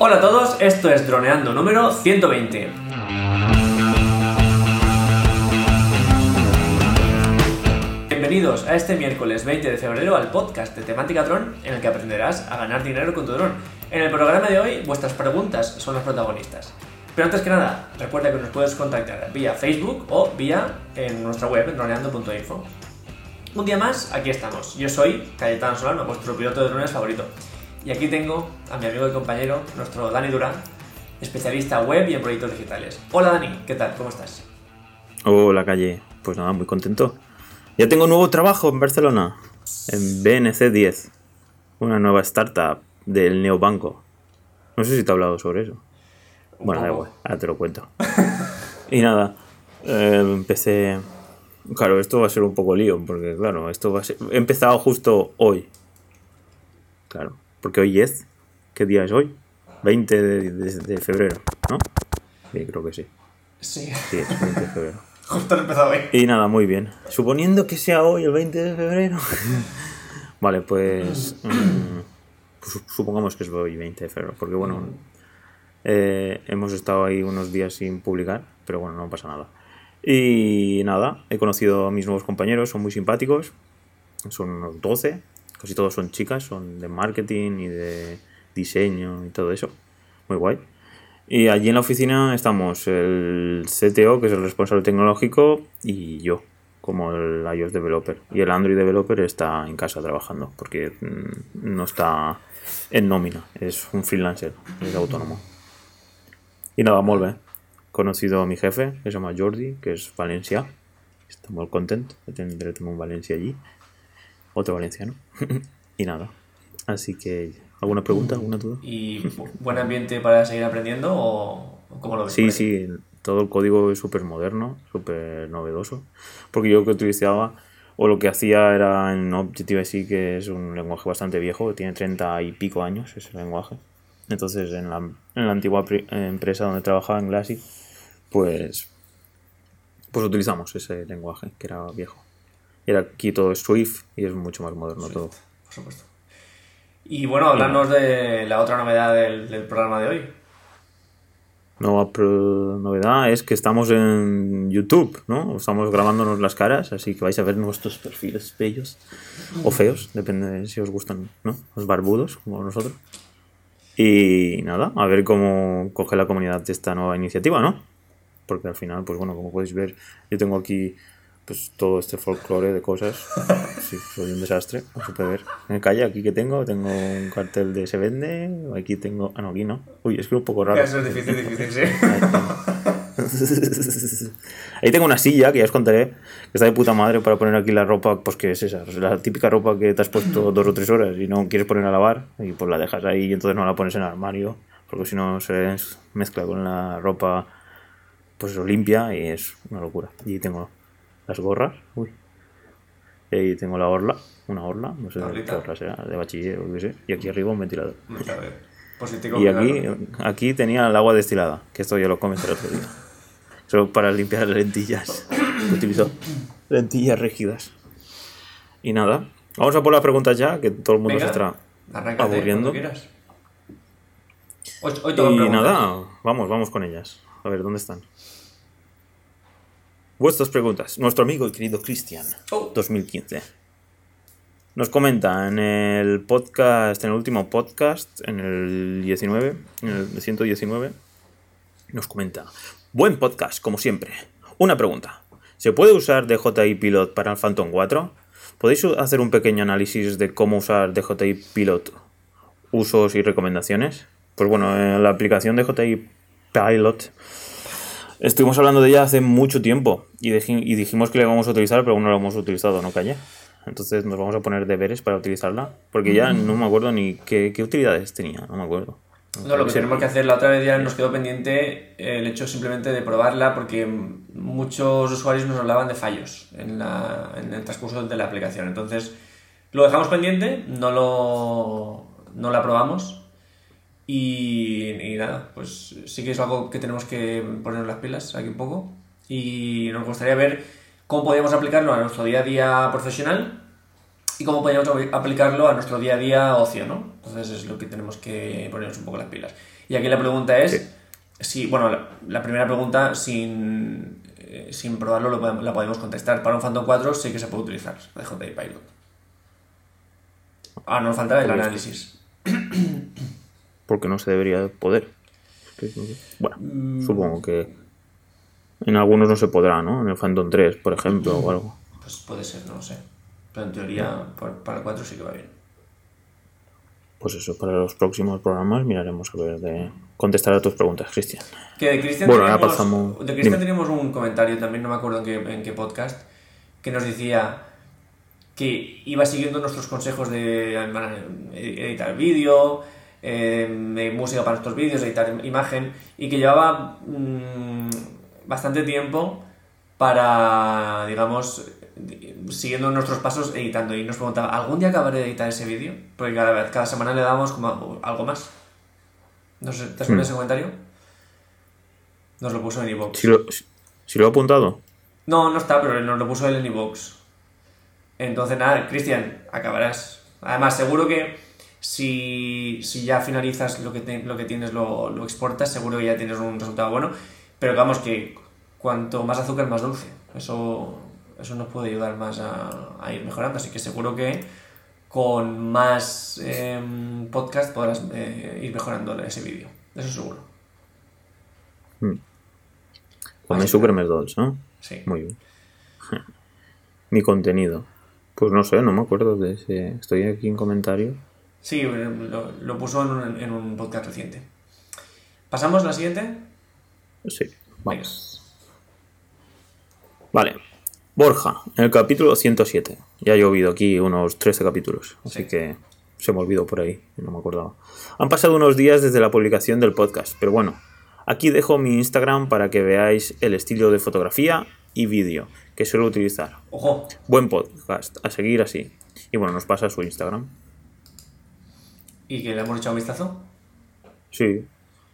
Hola a todos, esto es Droneando número 120. Bienvenidos a este miércoles 20 de febrero al podcast de temática dron en el que aprenderás a ganar dinero con tu dron. En el programa de hoy vuestras preguntas son las protagonistas. Pero antes que nada, recuerda que nos puedes contactar vía Facebook o vía en nuestra web droneando.info. Un día más, aquí estamos. Yo soy Cayetano Solano, vuestro piloto de drones favorito. Y aquí tengo a mi amigo y compañero, nuestro Dani Durán, especialista web y en proyectos digitales. Hola Dani, ¿qué tal? ¿Cómo estás? Hola Calle, pues nada, muy contento. Ya tengo nuevo trabajo en Barcelona, en BNC 10, una nueva startup del neobanco. No sé si te he hablado sobre eso. Bueno, da igual, ahora te lo cuento. y nada, eh, empecé... Claro, esto va a ser un poco lío, porque claro, esto va a ser... He empezado justo hoy. Claro, porque hoy es... ¿Qué día es hoy? 20 de, de- de febrero, ¿no? Sí, creo que sí. Sí, Sí, es 20 de febrero. justo he empezado hoy. Y nada, muy bien. Suponiendo que sea hoy el 20 de febrero. vale, pues, mm, pues supongamos que es hoy 20 de febrero, porque bueno, eh, hemos estado ahí unos días sin publicar, pero bueno, no pasa nada. Y nada, he conocido a mis nuevos compañeros, son muy simpáticos, son unos 12, casi todos son chicas, son de marketing y de diseño y todo eso. Muy guay. Y allí en la oficina estamos el CTO, que es el responsable tecnológico, y yo, como el iOS developer. Y el Android developer está en casa trabajando, porque mm, no está en nómina, es un freelancer, es autónomo. Y nada, molt bé. Conocido a mi jefe, que se llama Jordi, que es valencià. Está muy contento de tener un Valencia allí. Otro valenciano. y nada. Así que, ¿alguna pregunta? ¿Alguna duda? ¿Y bu- buen ambiente para seguir aprendiendo o cómo lo ves? Sí, sí, todo el código es súper moderno, súper novedoso. Porque yo lo que utilizaba, o lo que hacía era en Objective-C, que es un lenguaje bastante viejo, tiene 30 y pico años ese lenguaje. Entonces, en la, en la antigua pri- empresa donde trabajaba en Glassy, pues, pues utilizamos ese lenguaje, que era viejo. Ahora aquí todo es Swift y es mucho más moderno todo. Por supuesto. Y bueno, hablarnos de la otra novedad del, del programa de hoy. Nueva novedad es que estamos en YouTube, ¿no? Estamos grabándonos las caras, así que vais a ver nuestros perfiles bellos o feos, depende de si os gustan, ¿no? Los barbudos, como nosotros. Y nada, a ver cómo coge la comunidad de esta nueva iniciativa, ¿no? Porque al final, pues bueno, como podéis ver, yo tengo aquí pues todo este folclore de cosas. Sí, soy un desastre, puede ver. En el calle, aquí que tengo, tengo un cartel de se vende, aquí tengo... Ah, no, aquí no. Uy, es que un poco raro. Eso es difícil, difícil, sí. Ahí tengo una silla que ya os contaré, que está de puta madre para poner aquí la ropa, pues que es esa, la típica ropa que te has puesto dos o tres horas y no quieres poner a lavar y pues la dejas ahí y entonces no la pones en el armario, porque si no se mezcla con la ropa pues eso, limpia y es una locura. Y tengo las gorras, uy. Y ahí tengo la orla, una orla, no sé qué orla será, de bachiller o qué sé, y aquí arriba un ventilador. Pues Y aquí, aquí tenía el agua destilada, que esto yo lo comenté el otro día. Solo para limpiar las lentillas. Utilizo lentillas rígidas. Y nada, vamos a por las preguntas ya, que todo el mundo Venga, se está aburriendo. Hoy, hoy Y preguntas. nada, vamos, vamos con ellas. A ver, ¿dónde están? Vuestras preguntas. Nuestro amigo el querido Cristian, Oh. 2015. Nos comenta en el podcast, en el último podcast, en el 19, en el 119, nos comenta, buen podcast, como siempre. Una pregunta, ¿se puede usar DJI Pilot para el Phantom 4? ¿Podéis hacer un pequeño análisis de cómo usar DJI Pilot, usos y recomendaciones? Pues bueno, en la aplicación DJI Pilot estuvimos hablando de ella hace mucho tiempo y, dijimos que la íbamos a utilizar, pero aún no la hemos utilizado, ¿no, Calle? Entonces nos vamos a poner deberes para utilizarla, porque ya no me acuerdo ni qué, qué utilidades tenía, no me acuerdo. No, lo que tenemos que hacer la otra vez ya nos quedó pendiente el hecho simplemente de probarla porque muchos usuarios nos hablaban de fallos en, la- en el transcurso de la aplicación. Entonces lo dejamos pendiente, no, lo, no la probamos y, y nada, pues sí que es algo que tenemos que poner las pilas aquí un poco y nos gustaría ver cómo podíamos aplicarlo a nuestro día a día profesional y cómo podríamos apl- aplicarlo a nuestro día a día ocio, ¿no? Entonces es lo que tenemos que ponernos un poco las pilas. Y aquí la pregunta es, Sí. si, bueno, la, la primera pregunta sin, eh, sin probarlo lo podemos- la podemos contestar. Para un Phantom 4 sí que se puede utilizar de JI Pilot. Ah, nos falta el análisis. Porque no se debería poder. Bueno, Mm. supongo que en algunos no se podrá, ¿no? En el Phantom 3, por ejemplo, o algo. Pues puede ser, no lo sé. Pero en teoría para el 4 sí que va bien. Pues eso, para los próximos programas miraremos a ver de contestar a tus preguntas, Cristian. Que de Cristian Bueno, ahora pasamos- de Cristian teníamos un comentario, también no me acuerdo en qué, en qué podcast, que nos decía que iba siguiendo nuestros consejos de editar vídeo, eh, música para nuestros vídeos, editar imagen, y que llevaba mm, bastante tiempo para, digamos, siguiendo nuestros pasos editando. Y nos preguntaba, ¿algún día acabaré de editar ese vídeo? Porque cada, vez- cada semana le damos como algo más. No sé, ¿te suena Hmm. ese comentario? Nos lo puso en iVoox. Si lo, si- si lo he apuntado, No, no está, pero nos lo puso él en iVoox. Entonces, nada, Cristian, acabarás. Además, seguro que si, si ya finalizas lo que, te- lo que tienes, lo, lo exportas, seguro que ya tienes un resultado bueno. Pero vamos, que cuanto más azúcar, más dulce. Eso, eso nos puede ayudar más a, a ir mejorando. Así que seguro que con más em, podcast podrás eh, ir mejorando ese vídeo. Eso seguro. con Así mi Super Dolls, ¿no? Sí. Muy bien. Mi contenido. Pues no sé, no me acuerdo de ese. Estoy aquí en comentarios. Sí, lo, lo puso en un, en un podcast reciente. ¿Pasamos a la siguiente? Sí, vamos. Vale. Borja, en el capítulo 107. Ya ha llovido aquí unos 13 capítulos, así Sí. que se me olvidó por ahí, no me acordaba. Han pasado unos días desde la publicación del podcast, pero bueno, aquí dejo mi Instagram para que veáis el estilo de fotografía y vídeo que suelo utilizar. Ojo, Buen podcast, a seguir así. Y bueno, nos pasa su Instagram. ¿Y que le hemos echado un vistazo? Sí.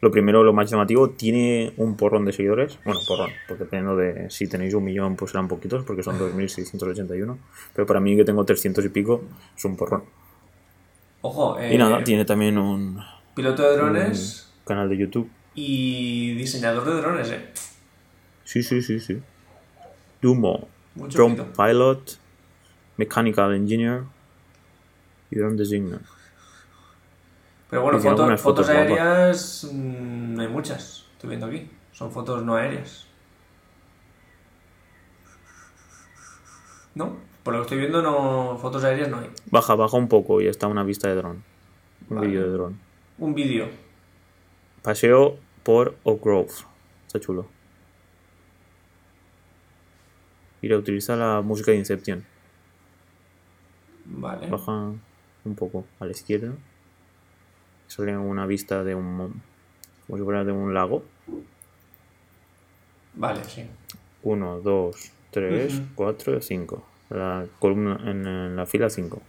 Lo primero, lo más llamativo, tiene un porrón de seguidores. Bueno, porrón, porque dependiendo de si tenéis un millón, pues serán poquitos, porque son 2.681. Pero para mí, que tengo 300 y pico, es un porrón. Ojo, eh, Y nada, tiene también un piloto de drones canal de YouTube. y diseñador de drones, eh. Sí, sí, sí, sí. Dumo, Mucho Drone. Pilot, Mechanical Engineer y Drone Designer. Pero bueno, y foto- fotos, aéreas mm, no hay muchas, estoy viendo aquí. Son fotos no aéreas. ¿No? Por lo que estoy viendo, no fotos aéreas no hay. Baja, baja un poco y está una vista de dron. Un Vale. vídeo de dron. Un vídeo. Paseo por Oak Grove. Está chulo. Mira, utiliza la música de Inception. Vale. Baja un poco a la izquierda. Sale una vista de un. como si fuera de un lago. Vale, sí. 1, 2, 3, Ujú. 4, 5. La columna en, en la fila 5.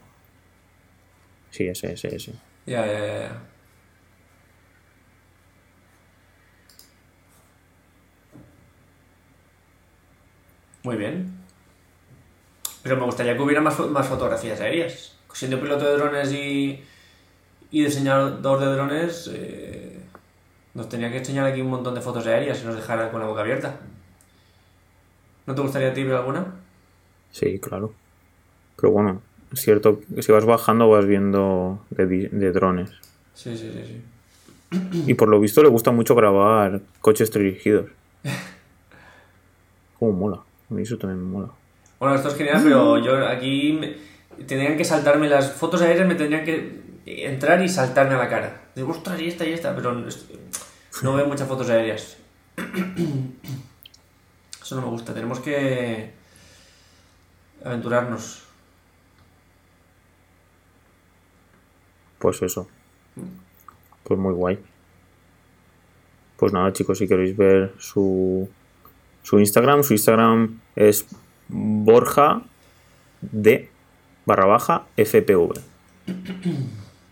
Sí, ese, ese, ese. Ya, ya, ya. Muy bien. Pero me gustaría que hubiera más fotografías aéreas. Siendo piloto de drones y, y diseñador de drones, eh, nos tenía que enseñar aquí un montón de fotos aéreas y nos dejara con la boca abierta. ¿No te gustaría a ti ver alguna? Sí, claro. Pero bueno, es cierto que si vas bajando vas viendo de drones. Sí, sí, sí, sí. Y por lo visto le gusta mucho grabar coches dirigidos. Como mola. A mí eso también me mola. Bueno, esto es genial, pero yo aquí me- tendrían que saltarme las fotos aéreas, me tendrían que entrar y saltarme a la cara. Digo, ostras, y esta y esta, pero no veo muchas fotos aéreas. Eso no me gusta, tenemos que aventurarnos. Pues eso. Pues muy guay. Pues nada, chicos, si queréis ver su, su Instagram, su Instagram es Borja de barra baja FPV.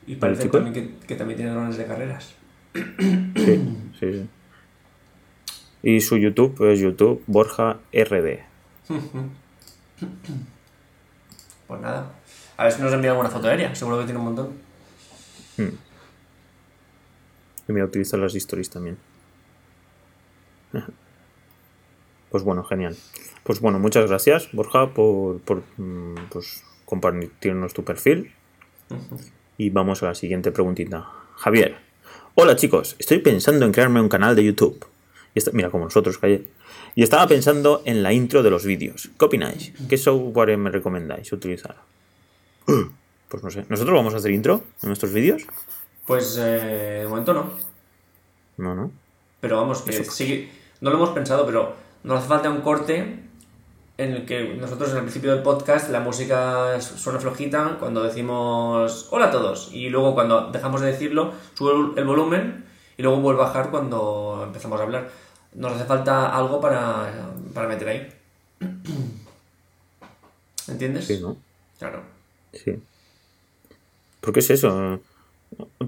Y parece chico? también que, que también tiene drones de carreras. Sí, sí, sí. Y su YouTube es YouTube Borja RD. Pues nada. A ver si nos envía alguna foto aérea, seguro que tiene un montón. Y mira, utiliza las stories también. Pues bueno, genial. Pues bueno, muchas gracias, Borja, por, por mm, pues, compartirnos tu perfil. Y vamos a la siguiente preguntita. Javier. Hola chicos, estoy pensando en crearme un canal de YouTube. Y esta- mira, como nosotros, calle. Y estaba pensando en la intro de los vídeos. ¿Qué opináis? ¿Qué software me recomendáis utilizar? Pues no sé. ¿Nosotros vamos a hacer intro en nuestros vídeos? Pues eh, de momento no. No, no. Pero vamos, que sí no lo hemos pensado, pero nos hace falta un corte en el que nosotros en el principio del podcast la música suena flojita cuando decimos hola a todos y luego cuando dejamos de decirlo sube el volumen y luego vuelve a bajar cuando empezamos a hablar. Nos hace falta algo para, para meter ahí. ¿Entiendes? Sí, ¿no? Claro. Sí. ¿Por qué es eso?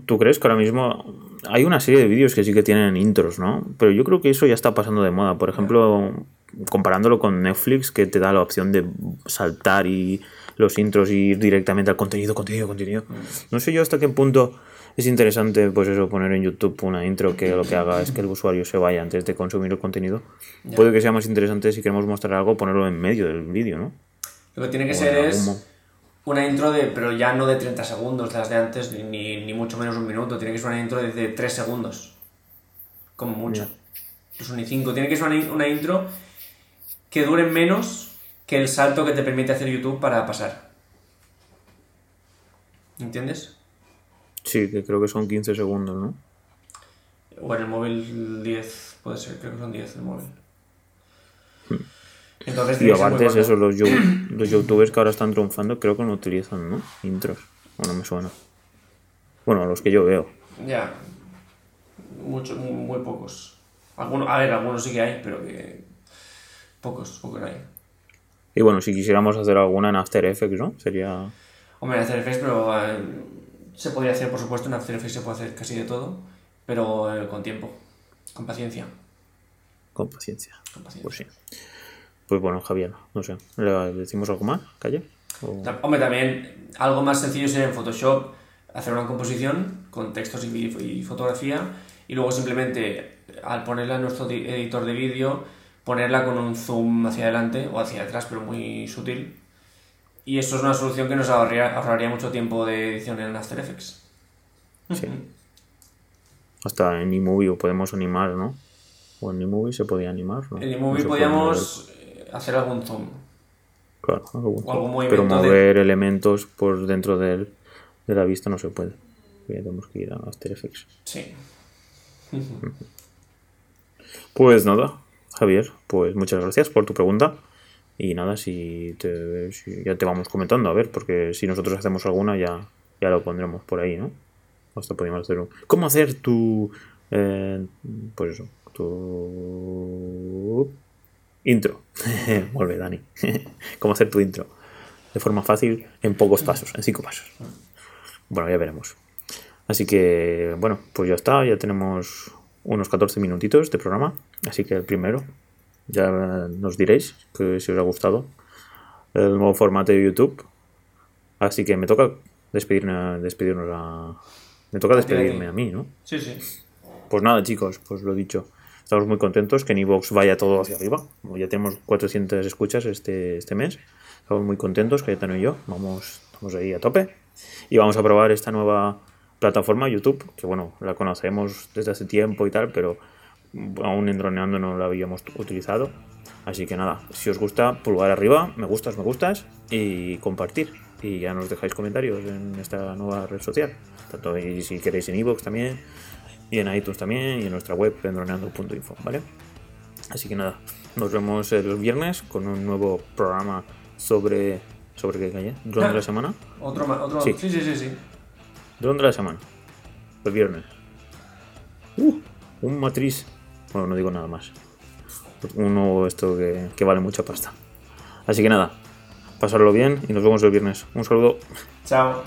¿Tú crees que ahora mismo hay una serie de vídeos que sí que tienen intros, ¿no? Pero yo creo que eso ya está pasando de moda. Por ejemplo, comparándolo con Netflix, que te da la opción de saltar y los intros y ir directamente al contenido, contenido, contenido. No sé yo hasta qué punto es interesante, pues eso, poner en YouTube una intro que lo que haga es que el usuario se vaya antes de consumir el contenido. Puede que sea más interesante si queremos mostrar algo, ponerlo en medio del vídeo, ¿no? Lo que tiene que O ser es algún una intro de, pero ya no de 30 segundos, las de antes, ni- ni, mucho menos un minuto. Tiene que ser una intro de, de 3 segundos. Como mucho. Incluso ni 5. Tiene que ser una intro que dure menos que el salto que te permite hacer YouTube para pasar. ¿Entiendes? Sí, que creo que son 15 segundos, ¿no? O en el móvil 10, puede ser, creo que son 10 el móvil. Entonces Hmm. Y que ser aparte muy es eso, los, los youtubers que ahora están triunfando creo que no utilizan, ¿no? Intros. O no me suena. Bueno, los que yo veo. Ya. Muchos, muy pocos. Algunos, a ver, algunos sí que hay, pero que. Pocos, pocos hay. Y bueno, si quisiéramos hacer alguna en After Effects, ¿no? Sería... Hombre, en After Effects, pero. eh, se podría hacer, por supuesto, en After Effects se puede hacer casi de todo, pero eh, con tiempo. Con paciencia. Con paciencia. Con paciencia. Pues sí. Pues bueno, Javier, no sé. ¿Le decimos algo más, Calle? O- Hombre, también algo más sencillo sería en Photoshop hacer una composición con textos y, y fotografía y luego simplemente al ponerla en nuestro di- editor de vídeo ponerla con un zoom hacia adelante o hacia atrás pero muy sutil y eso es una solución que nos ahorraría, ahorraría mucho tiempo de edición en After Effects. Sí. Hasta en eMovie podemos animar, ¿no? O en eMovie se podía animar, ¿no? En No eMovie se puede podíamos eh, hacer algún zoom. Claro, algún- o algún pero de- mover elementos por dentro del, de la vista no se puede. Ya tenemos que ir a After Effects. Sí. Pues nada, Javier, pues muchas gracias por tu pregunta. Y nada, si, ya te vamos comentando, a ver, porque si nosotros hacemos alguna ya, ya lo pondremos por ahí, ¿no? Hasta podríamos hacer un... ¿Cómo hacer tu... eh, pues eso, tu... Intro. Vuelve, Dani. ¿Cómo hacer tu intro? De forma fácil, en pocos pasos, en cinco pasos. Bueno, ya veremos. Así que, bueno, pues ya está, ya tenemos unos 14 minutitos de programa. Así que el primero, ya nos diréis que si os ha gustado el nuevo formato de YouTube. Así que me toca despedirme, despedirnos a... Me toca despedirme a mí, ¿no? Sí, sí. Pues nada, chicos, pues lo dicho. Estamos muy contentos que en iVoox vaya todo hacia arriba. Como ya tenemos 400 escuchas este, este mes. Estamos muy contentos, Cayetano y yo. Vamos, estamos ahí a tope. Y vamos a probar esta nueva plataforma, YouTube, que bueno, la conocemos desde hace tiempo y tal, pero aún en droneando no la habíamos utilizado. Así que nada, si os gusta, pulgar arriba, me gustas, me gustas y compartir. Y ya nos dejáis comentarios en esta nueva red social. Tanto y si queréis en iVoox también, y en iTunes también, y en nuestra web, en droneando.info, ¿vale? Así que nada, nos vemos el viernes con un nuevo programa sobre. ¿Sobre qué calle? ¿Drone de la semana? Otro, otro. Sí. Sí, sí, sí, sí. De la semana. El viernes. Uh, un matriz. Bueno, no digo nada más. Uno esto que, que vale mucha pasta. Así que nada, pasarlo bien y nos vemos el viernes. Un saludo. Chao.